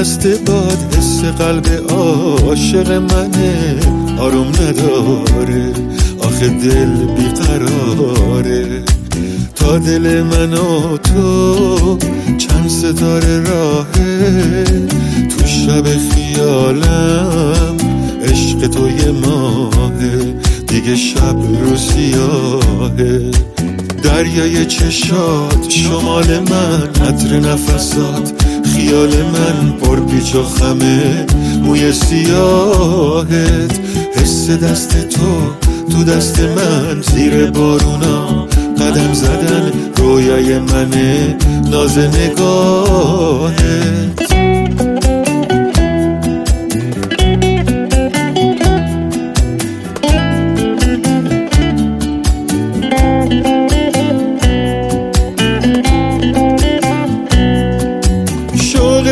دست باد حس قلب عاشق منه. آروم نداره آخه دل بیقراره. تا دل من و تو چند ستاره راهه. تو شب خیالم عشق تو یه ماهه. دیگه شب رو سیاهه. دریای چشات شمال من عطر نفسات. خیال من پر پیچ و خمه. موی سیاهت حس دست تو. تو دست من زیر بارونا قدم زدن رویای منه. ناز نگاهت.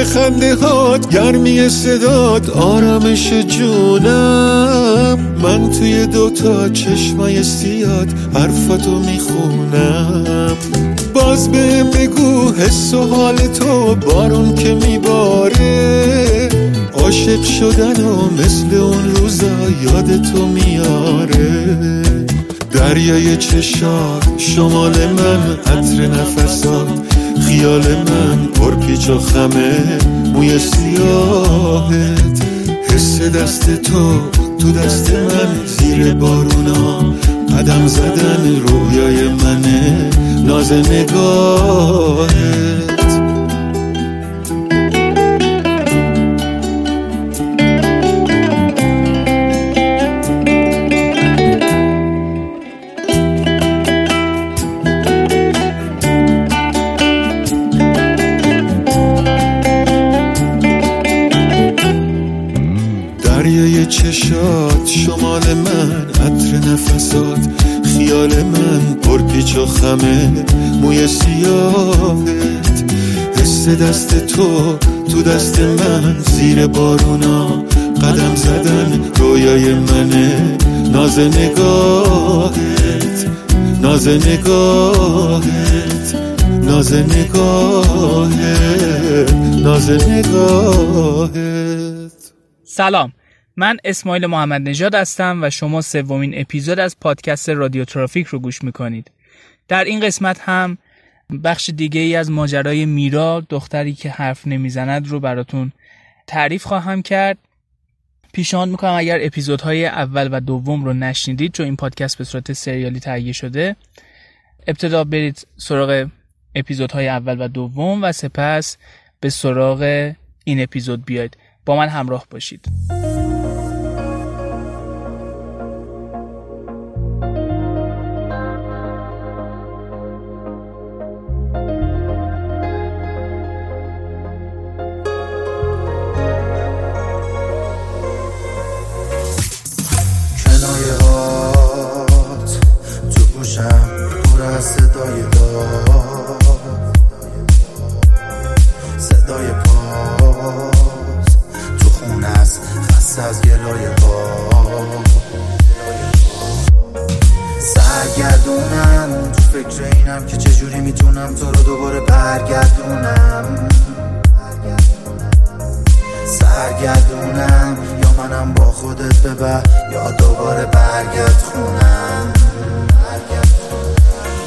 خنده هات گرمی صدات آرامش جونم. من توی دوتا چشمای سیاد حرفاتو می‌خونم. باز به بگو حس و حال تو بارون که میباره. عاشق شدن و مثل اون روزا یاد تو میاره. دریای چشات شمال من عطر نفسات. خیال من پر پیچ و خمه موی سیاهت حس دست تو تو دست من زیر بارونا قدم زدن رویای منه ناز نگاهت. دست من زیر بارونا. قدم زدن رویای منه. ناز نگاهت. ناز نگاهت. ناز نگاهت. ناز نگاهت. سلام. من اسماعیل محمد نژاد هستم و شما سومین اپیزود از پادکست رادیو ترافیک رو گوش می‌کنید. در این قسمت هم بخش دیگه ای از ماجرای میرا دختری که حرف نمی‌زند رو براتون تعریف خواهم کرد. پیشنهاد می‌کنم اگر اپیزودهای اول و دوم رو نشنیدید چون این پادکست به صورت سریالی تهیه شده ابتدا برید سراغ اپیزودهای اول و دوم و سپس به سراغ این اپیزود بیاید. با من همراه باشید. هات تو گوشم پر از صدای داد صدای پاس. تو خونه است خسته از گلای باد سرگردونم تو فکر اینم که چجوری می‌تونم تو رو دوباره برگردونم. سرگردونم یا منم با خودت ببر. دوباره برگرد خونم.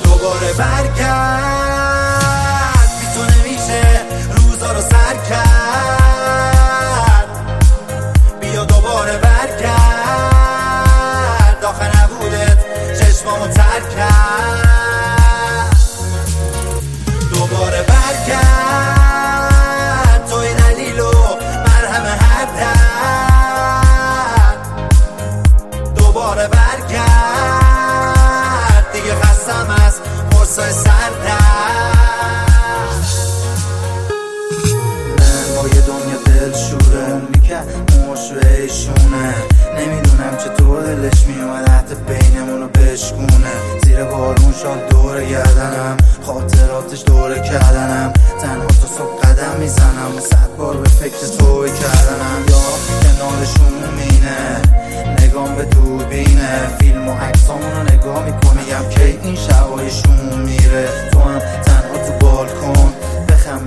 دوباره برگرد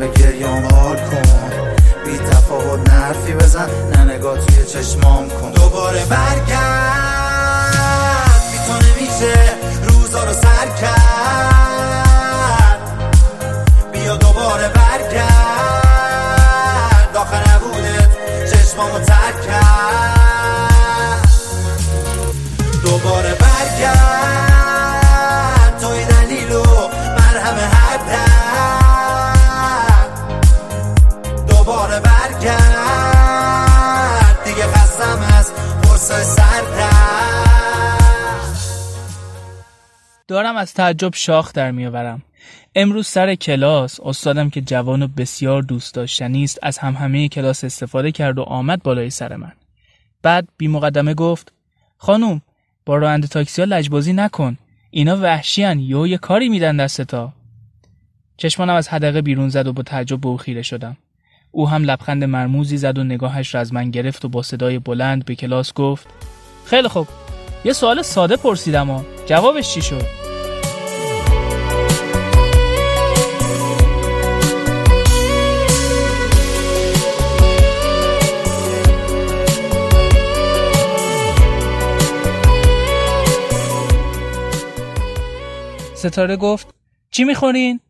به گریام حال کن. بی تفاوت نرفی بزن نه نگاه توی چشمام کن. دوباره برگرد بی تو نمیشه روزا رو سر کرد. دارم از تعجب شاخ در میآورم. امروز سر کلاس استادم که جوان و بسیار دوست داشتنی است از هم همه کلاس استفاده کرد و آمد بالای سر من. بعد بی مقدمه گفت خانوم با راننده تاکسی ها لجبازی نکن. اینا وحشیان یو یه کاری میدن دستا چشمانم از حدقه بیرون زد و با تعجب به او خیره شدم. او هم لبخند مرموزی زد و نگاهش را از من گرفت و با صدای بلند به کلاس گفت خیلی خوب. یه سوال ساده پرسیدم و جوابش چی شد؟ ستاره گفت چی می‌خورین؟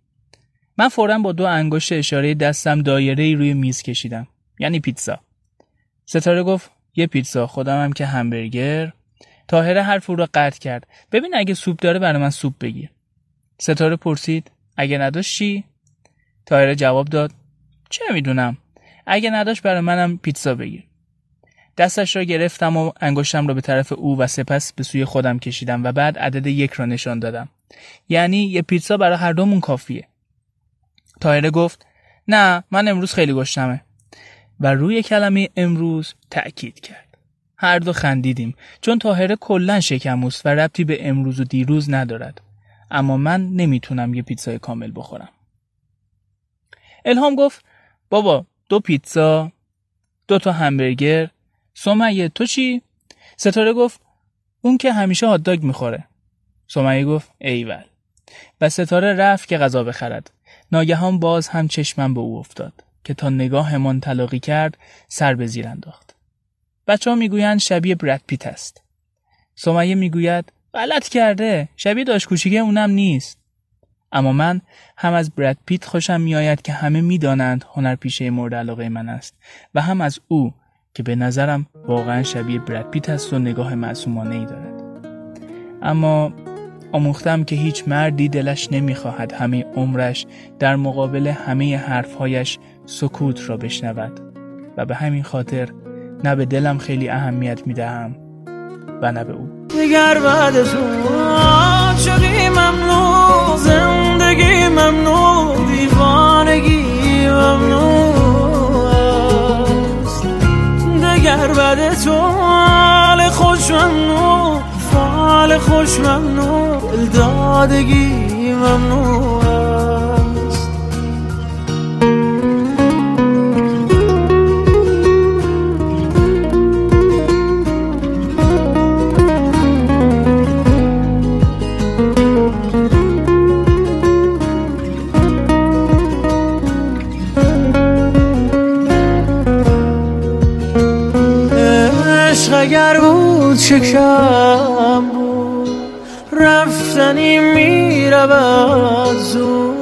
من فورا با دو انگشت اشاره دستم دایره روی میز کشیدم یعنی پیتزا. ستاره گفت یه پیتزا خودم هم که همبرگر. تاهره حرف او را قطع کرد ببین اگه سوپ داره برای من سوپ بگیر. ستاره پرسید اگه نداشت چی؟ تاهره جواب داد چه می‌دونم اگه نداشت برای منم پیتزا بگیر. دستش را گرفتم و انگشتم را به طرف او و سپس به سوی خودم کشیدم و بعد عدد یک را نشان دادم. یعنی یه پیتزا برای هر دومون کافیه. تایره گفت نه من امروز خیلی گشتمه و روی کلمه امروز تأکید کرد. هر دو خندیدیم چون تاهره کلا شکموست و ربطی به امروز و دیروز ندارد. اما من نمی‌تونم یه پیتزای کامل بخورم. الهام گفت بابا دو پیتزا دو تا همبرگر سمیه تو چی؟ ستاره گفت اون که همیشه هاتداگ می‌خوره. سمیه گفت ایول و ستاره رفت که غذا بخرد. ناگهان باز هم چشمم به او افتاد که تا نگاهمان تلاقی کرد سر به زیر انداخت. بچه ها می‌گویند شبیه برد پیت است. سمیه می‌گوید غلط کرده شبیه داشت کوچیکه اونم نیست. اما من هم از برد پیت خوشم میآید که همه می‌دانند هنرپیشه مورد علاقه من است و هم از او که به نظرم واقعا شبیه برد پیت است و نگاه معصومانه ای دارد. اما آموختم که هیچ مردی دلش نمی‌خواهد همه عمرش در مقابل همه حرفهایش سکوت را بشنود و به همین خاطر نه به دلم خیلی اهمیت می‌دهم و نه به او. دیگر بعد تو عاشقی ممنوع زندگی ممنوع دیوانگی ممنوع دیگر بعد تو حال خوش ممنوع فال خوش ممنوع دلدادگی ممنوع است. عشق اگر بود بود رفتنی می‌رود زود.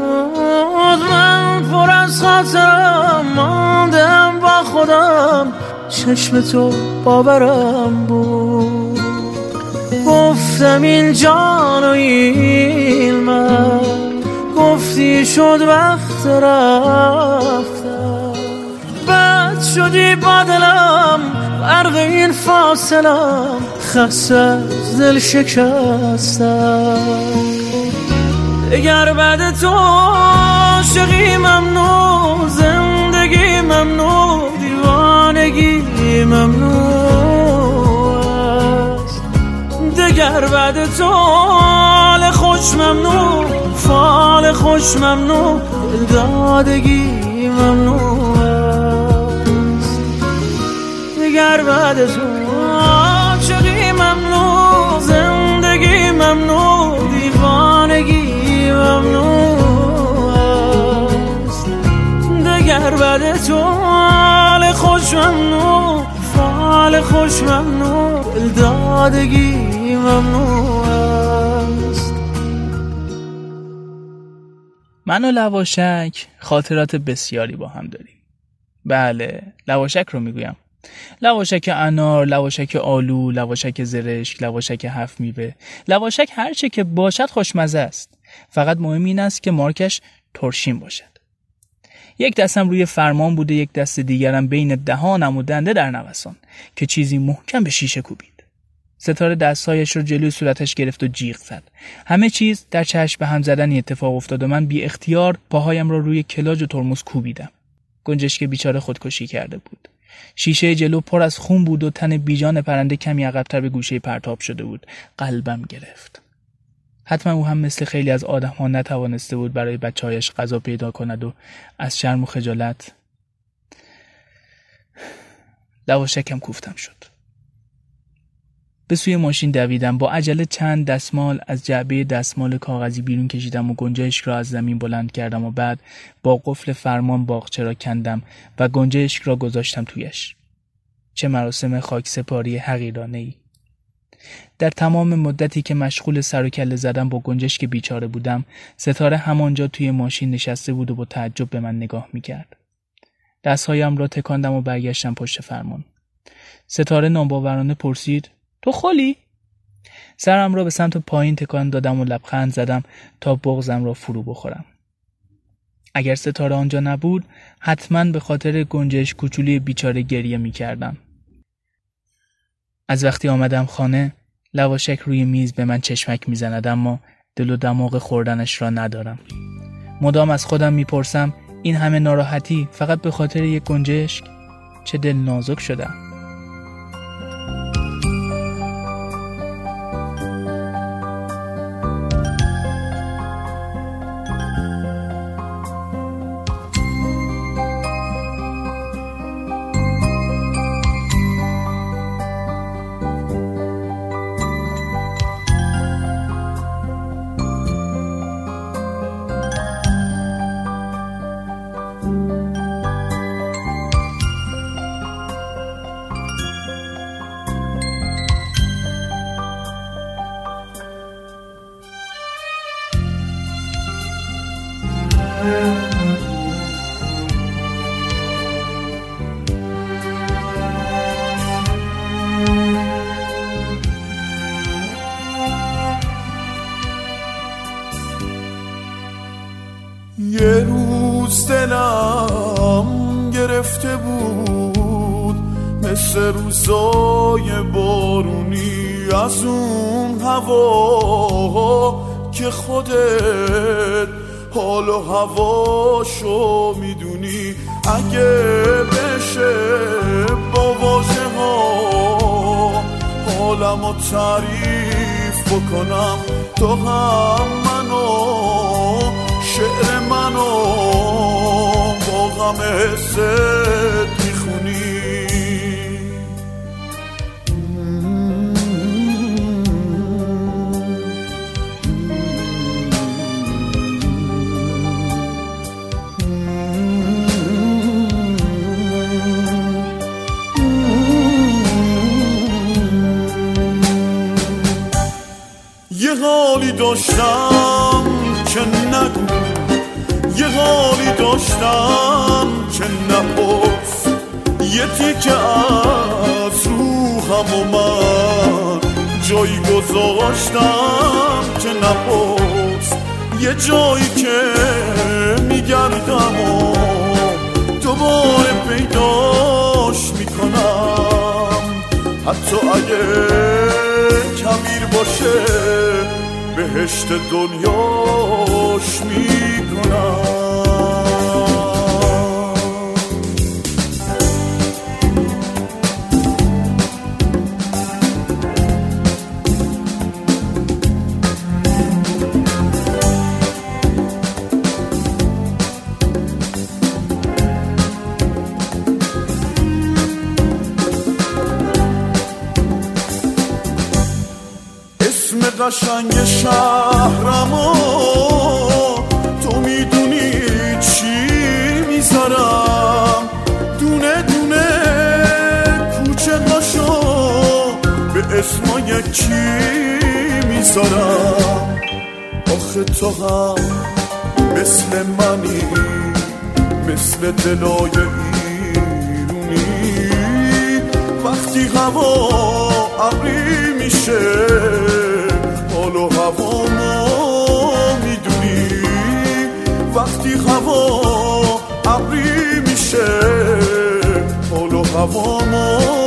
من پر از خاطرم ماندم با خودم. چشم تو باورم بود. گفتم این جان و این من گفتی شد وقت رفتم بد شدی با دلم. غرق این فاصلم. خسته از دل شکستم دگر بعد تو عاشقی ممنوع زندگی ممنوع دیوانگی ممنوع است. دگر بعد تو حال خوش ممنوع فال خوش ممنوع دادگی ممنوع است. دیگر بعد تو ممنوع زندگی ممنوع دیوانگی ممنوع است. دگر بعد تو حال خوش ممنوع فال خوش ممنون دادگی ممنون است. من و لواشک خاطرات بسیاری با هم داریم. بله لواشک رو می‌گویم. لواشک انار، لواشک آلو، لواشک زرشک، لواشک هفت میوه. لواشک هرچه که باشد خوشمزه است. فقط مهم این است که مارکش ترشین باشد. یک دستم روی فرمان بوده یک دست دیگرم بین دهانم و دنده در نوسان که چیزی محکم به شیشه کوبید. ستاره دستهایش رو جلوی صورتش گرفت و جیغ زد. همه چیز در چشم به هم زدنی اتفاق افتاد و من بی اختیار پاهایم را روی کلاج و ترمز کوبیدم. گنجش که بیچاره خودکشی کرده بود. شیشه جلو پر از خون بود و تن بیجان پرنده کمی عقبتر به گوشه پرتاب شده بود. قلبم گرفت. حتما او هم مثل خیلی از آدم ها نتوانسته بود برای بچهایش غذا پیدا کند و از شرم و خجالت. لواشکم کوفتم شد. به سوی ماشین دویدم. با عجله چند دستمال از جعبه دستمال کاغذی بیرون کشیدم و گنجشک را از زمین بلند کردم و بعد با قفل فرمان باغچه را کندم و گنجشک را گذاشتم تویش. چه مراسم خاک سپاری حقیرانه ای. در تمام مدتی که مشغول سر و کله زدم با گنجشک بیچاره بودم ستاره همانجا توی ماشین نشسته بود و با تعجب به من نگاه می‌کرد. دستهایم را تکاندم و برگشتم پشت فرمان. ستاره ناباورانه پرسید تو خالی؟ سرم را به سمت پایین تکان دادم و لبخند زدم تا بغزم را فرو بخورم. اگر ستاره آنجا نبود حتما به خاطر گنجش کوچولی بیچاره گریه می کردم. از وقتی آمدم خانه لواشک روی میز به من چشمک می‌زند اما دل و دماغ خوردنش را ندارم. مدام از خودم می‌پرسم این همه ناراحتی فقط به خاطر یک گنجشک چه دل نازک شدم. مثل روزای بارونی از اون هوا که خودت حال و هواشو می‌دونی. اگه بشه با واژه ها حالم و تعریف بکنم. تو هم منو شعر منو با غم حست یه حالی داشتم که نگو. یه حالی داشتم که نپرس. یه تیکه از روحم و من جایی گذاشتم که نپرس. یه جایی که میگردم و دوباره پیداش می‌کنم. حتی اگه کبیر باشه بهشت دنیاش می‌کنم قشنگ شهرمو تو می‌دونی چی می‌ذارم؟ دونه دونه کوچه قاشو اسم یکی می‌ذارم؟ آخه تو هم مثل منی مثل دلای ایرونی. وقتی هوا ابری میشه حال و هوا ما می‌دونی. وقتی هوا ابری میشه حال و هوا ما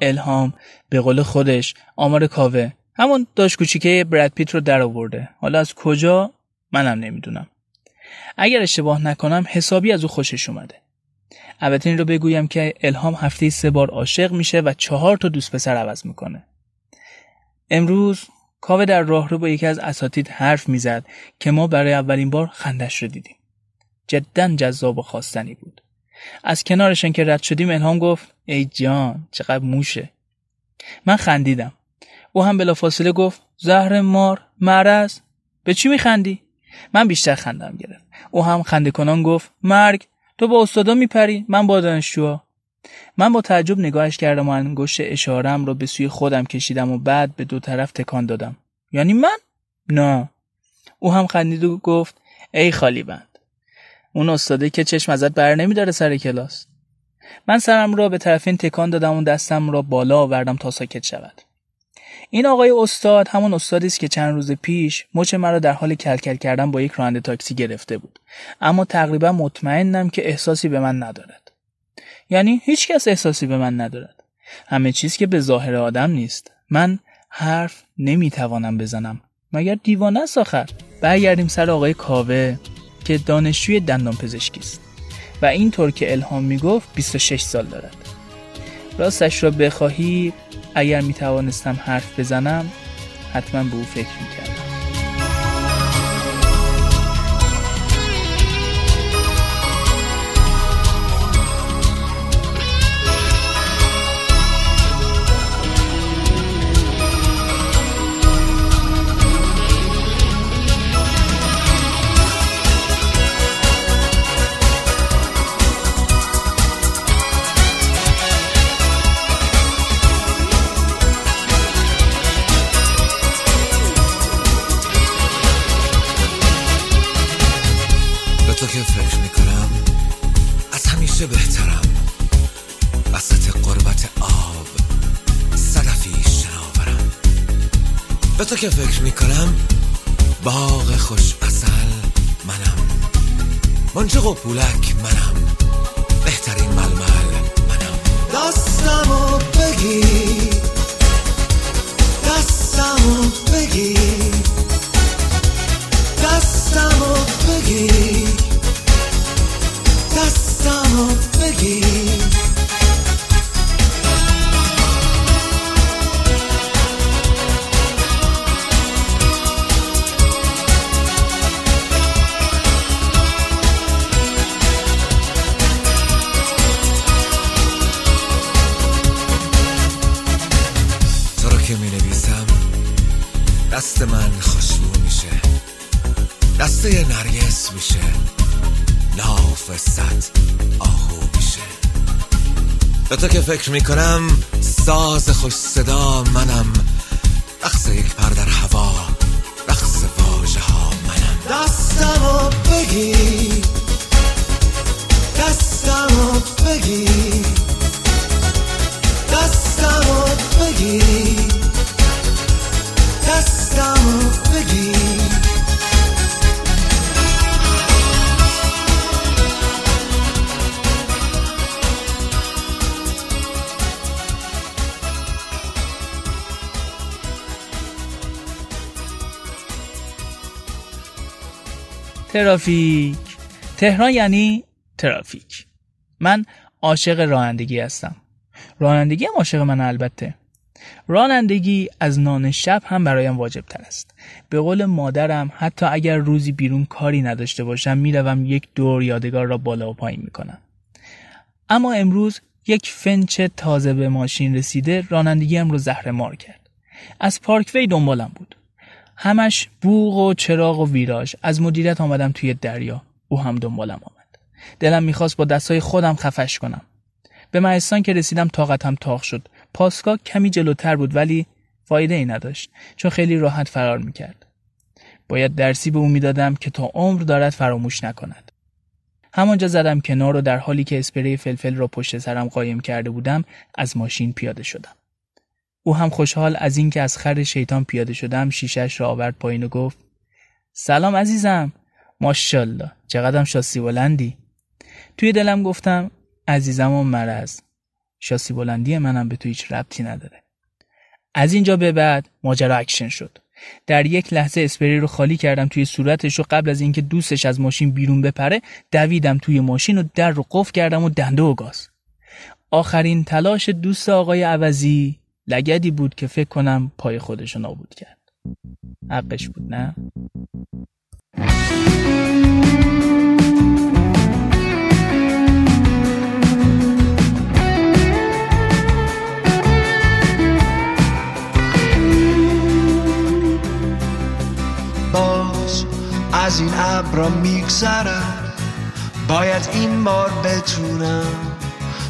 الهام به قول خودش آمار کاوه. همون داشت کوچیکه براد پیت رو در آورده. حالا از کجا؟ منم نمی‌دونم. اگر اشتباه نکنم حسابی از او خوشش اومده. البته این رو بگویم که الهام هفته سه بار عاشق میشه و چهار تا دوست پسر عوض می‌کنه. امروز کاوه در راه رو با یکی از اساتید حرف می‌زد که ما برای اولین بار خندش رو دیدیم. جدا جذاب و خواستنی بود. از کنارشن که رد شدیم الهام گفت ای جان چقدر موشه. من خندیدم. او هم بلافاصله گفت زهر مار مرض. به چی میخندی؟ من بیشتر خندم گرفت. او هم خنده کنان گفت مرگ تو با استادا میپری من با دانشجوها. من با تعجب نگاهش کردم و انگشت اشارم رو به سوی خودم کشیدم و بعد به دو طرف تکان دادم. یعنی من؟ نه. او هم خندید و گفت ای خالی بند اون استاده که چشم ازت بر نمیداره سر کلاس. من سرم را به طرف این تکان دادم و دستم را بالا آوردم تا ساکت شود. این آقای استاد همون استادی است که چند روز پیش مچ مرا در حال کلکل کردن با یک راننده تاکسی گرفته بود. اما تقریبا مطمئنم که احساسی به من ندارد. یعنی هیچ کس احساسی به من ندارد. همه چیز که به ظاهر آدم نیست. من حرف نمی‌توانم بزنم. مگر دیوانه است آخر؟ برگردیم سر آقای کاوه. که دانشجوی دندان پزشکی است و اینطور که الهام می‌گفت 26 سال دارد راستش را بخواهی اگر می توانستم حرف بزنم حتما به او فکر می کردم. که فکر می‌کنم باغ خوش اصل منم. منچق و پولک منم. بهترین ململ منم. دستمو بگی. دستمو بگی. دستمو بگی. صد آهو میشه به تو که فکر می‌کنم ساز خوش صدا منم. رقص یک پر در هوا رقص واژه ها منم. دستمو بگی. دستمو بگی. دستمو بگی. دستمو بگی. ترافیک. تهران یعنی ترافیک. من عاشق رانندگی هستم. رانندگی هم عاشق من البته. رانندگی از نان شب هم برایم واجب تر است. به قول مادرم حتی اگر روزی بیرون کاری نداشته باشم می‌روم یک دور یادگار را بالا و پایین می‌کنم. اما امروز یک فنچ تازه به ماشین رسیده رانندگیم رو زهر مار کرد. از پارکوی دنبالم بود. همش بوغ و چراغ و ویراژ. از مدیریت آمدم توی دریا. او هم دنبالم آمد. دلم می‌خواست با دستای خودم خفش کنم. به مهستان که رسیدم طاقتم تاق شد. پاسکا کمی جلوتر بود ولی فایده ای نداشت چون خیلی راحت فرار می‌کرد. باید درسی به او می‌دادم که تا عمر دارد فراموش نکند. همانجا زدم کنار و در حالی که اسپری فلفل را پشت سرم قایم کرده بودم از ماشین پیاده شدم. او هم خوشحال از اینکه از خر شیطان پیاده شدم شیشش را آورد پایین و گفت سلام عزیزم. ماشاءالله. چقدرم شاسی بلندی. توی دلم گفتم عزیزم و مرض شاسی بلندی منم به تو هیچ ربطی نداره. از اینجا به بعد ماجرا اکشن شد. در یک لحظه اسپری رو خالی کردم توی صورتش و قبل از اینکه دوستش از ماشین بیرون بپره دویدم توی ماشین و در رو قفل کردم و دنده و گاز. آخرین تلاش دوست آقای عوضی لگدی بود که فکر کنم پای خودشو نابود کرد. حقش بود نه؟ باز از این ابرا میگذرم. باید این بار بتونم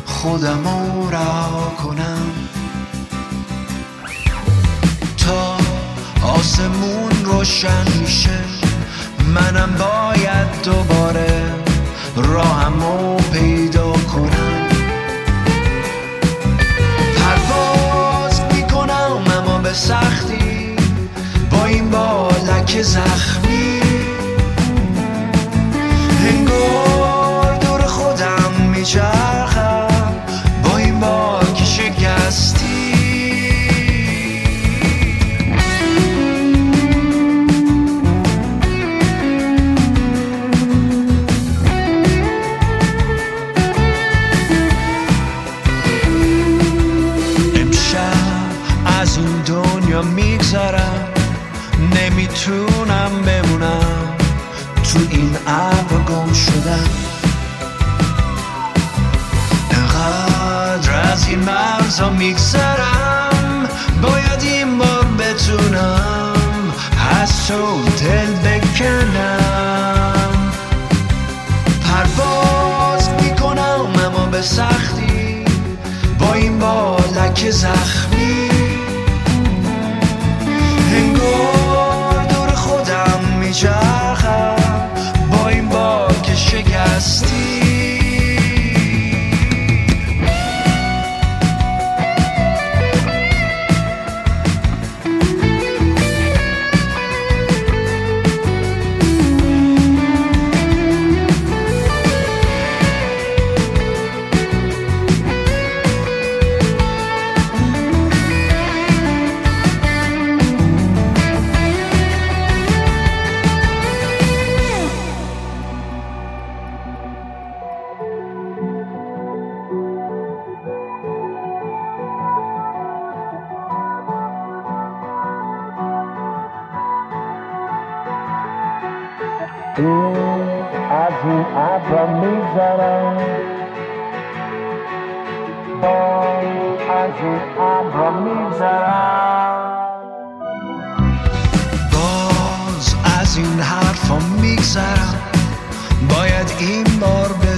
خودم را کنم. آسمون روشن میشه. منم باید دوباره راهمو پیدا کنم. پرواز می‌کنم اما به سختی با این بالک زخمی. انگار دور خودم میچرخم بالک زخمی این ابر میگذرم. باز از این حرفا میگذرم. باید این بار خودمو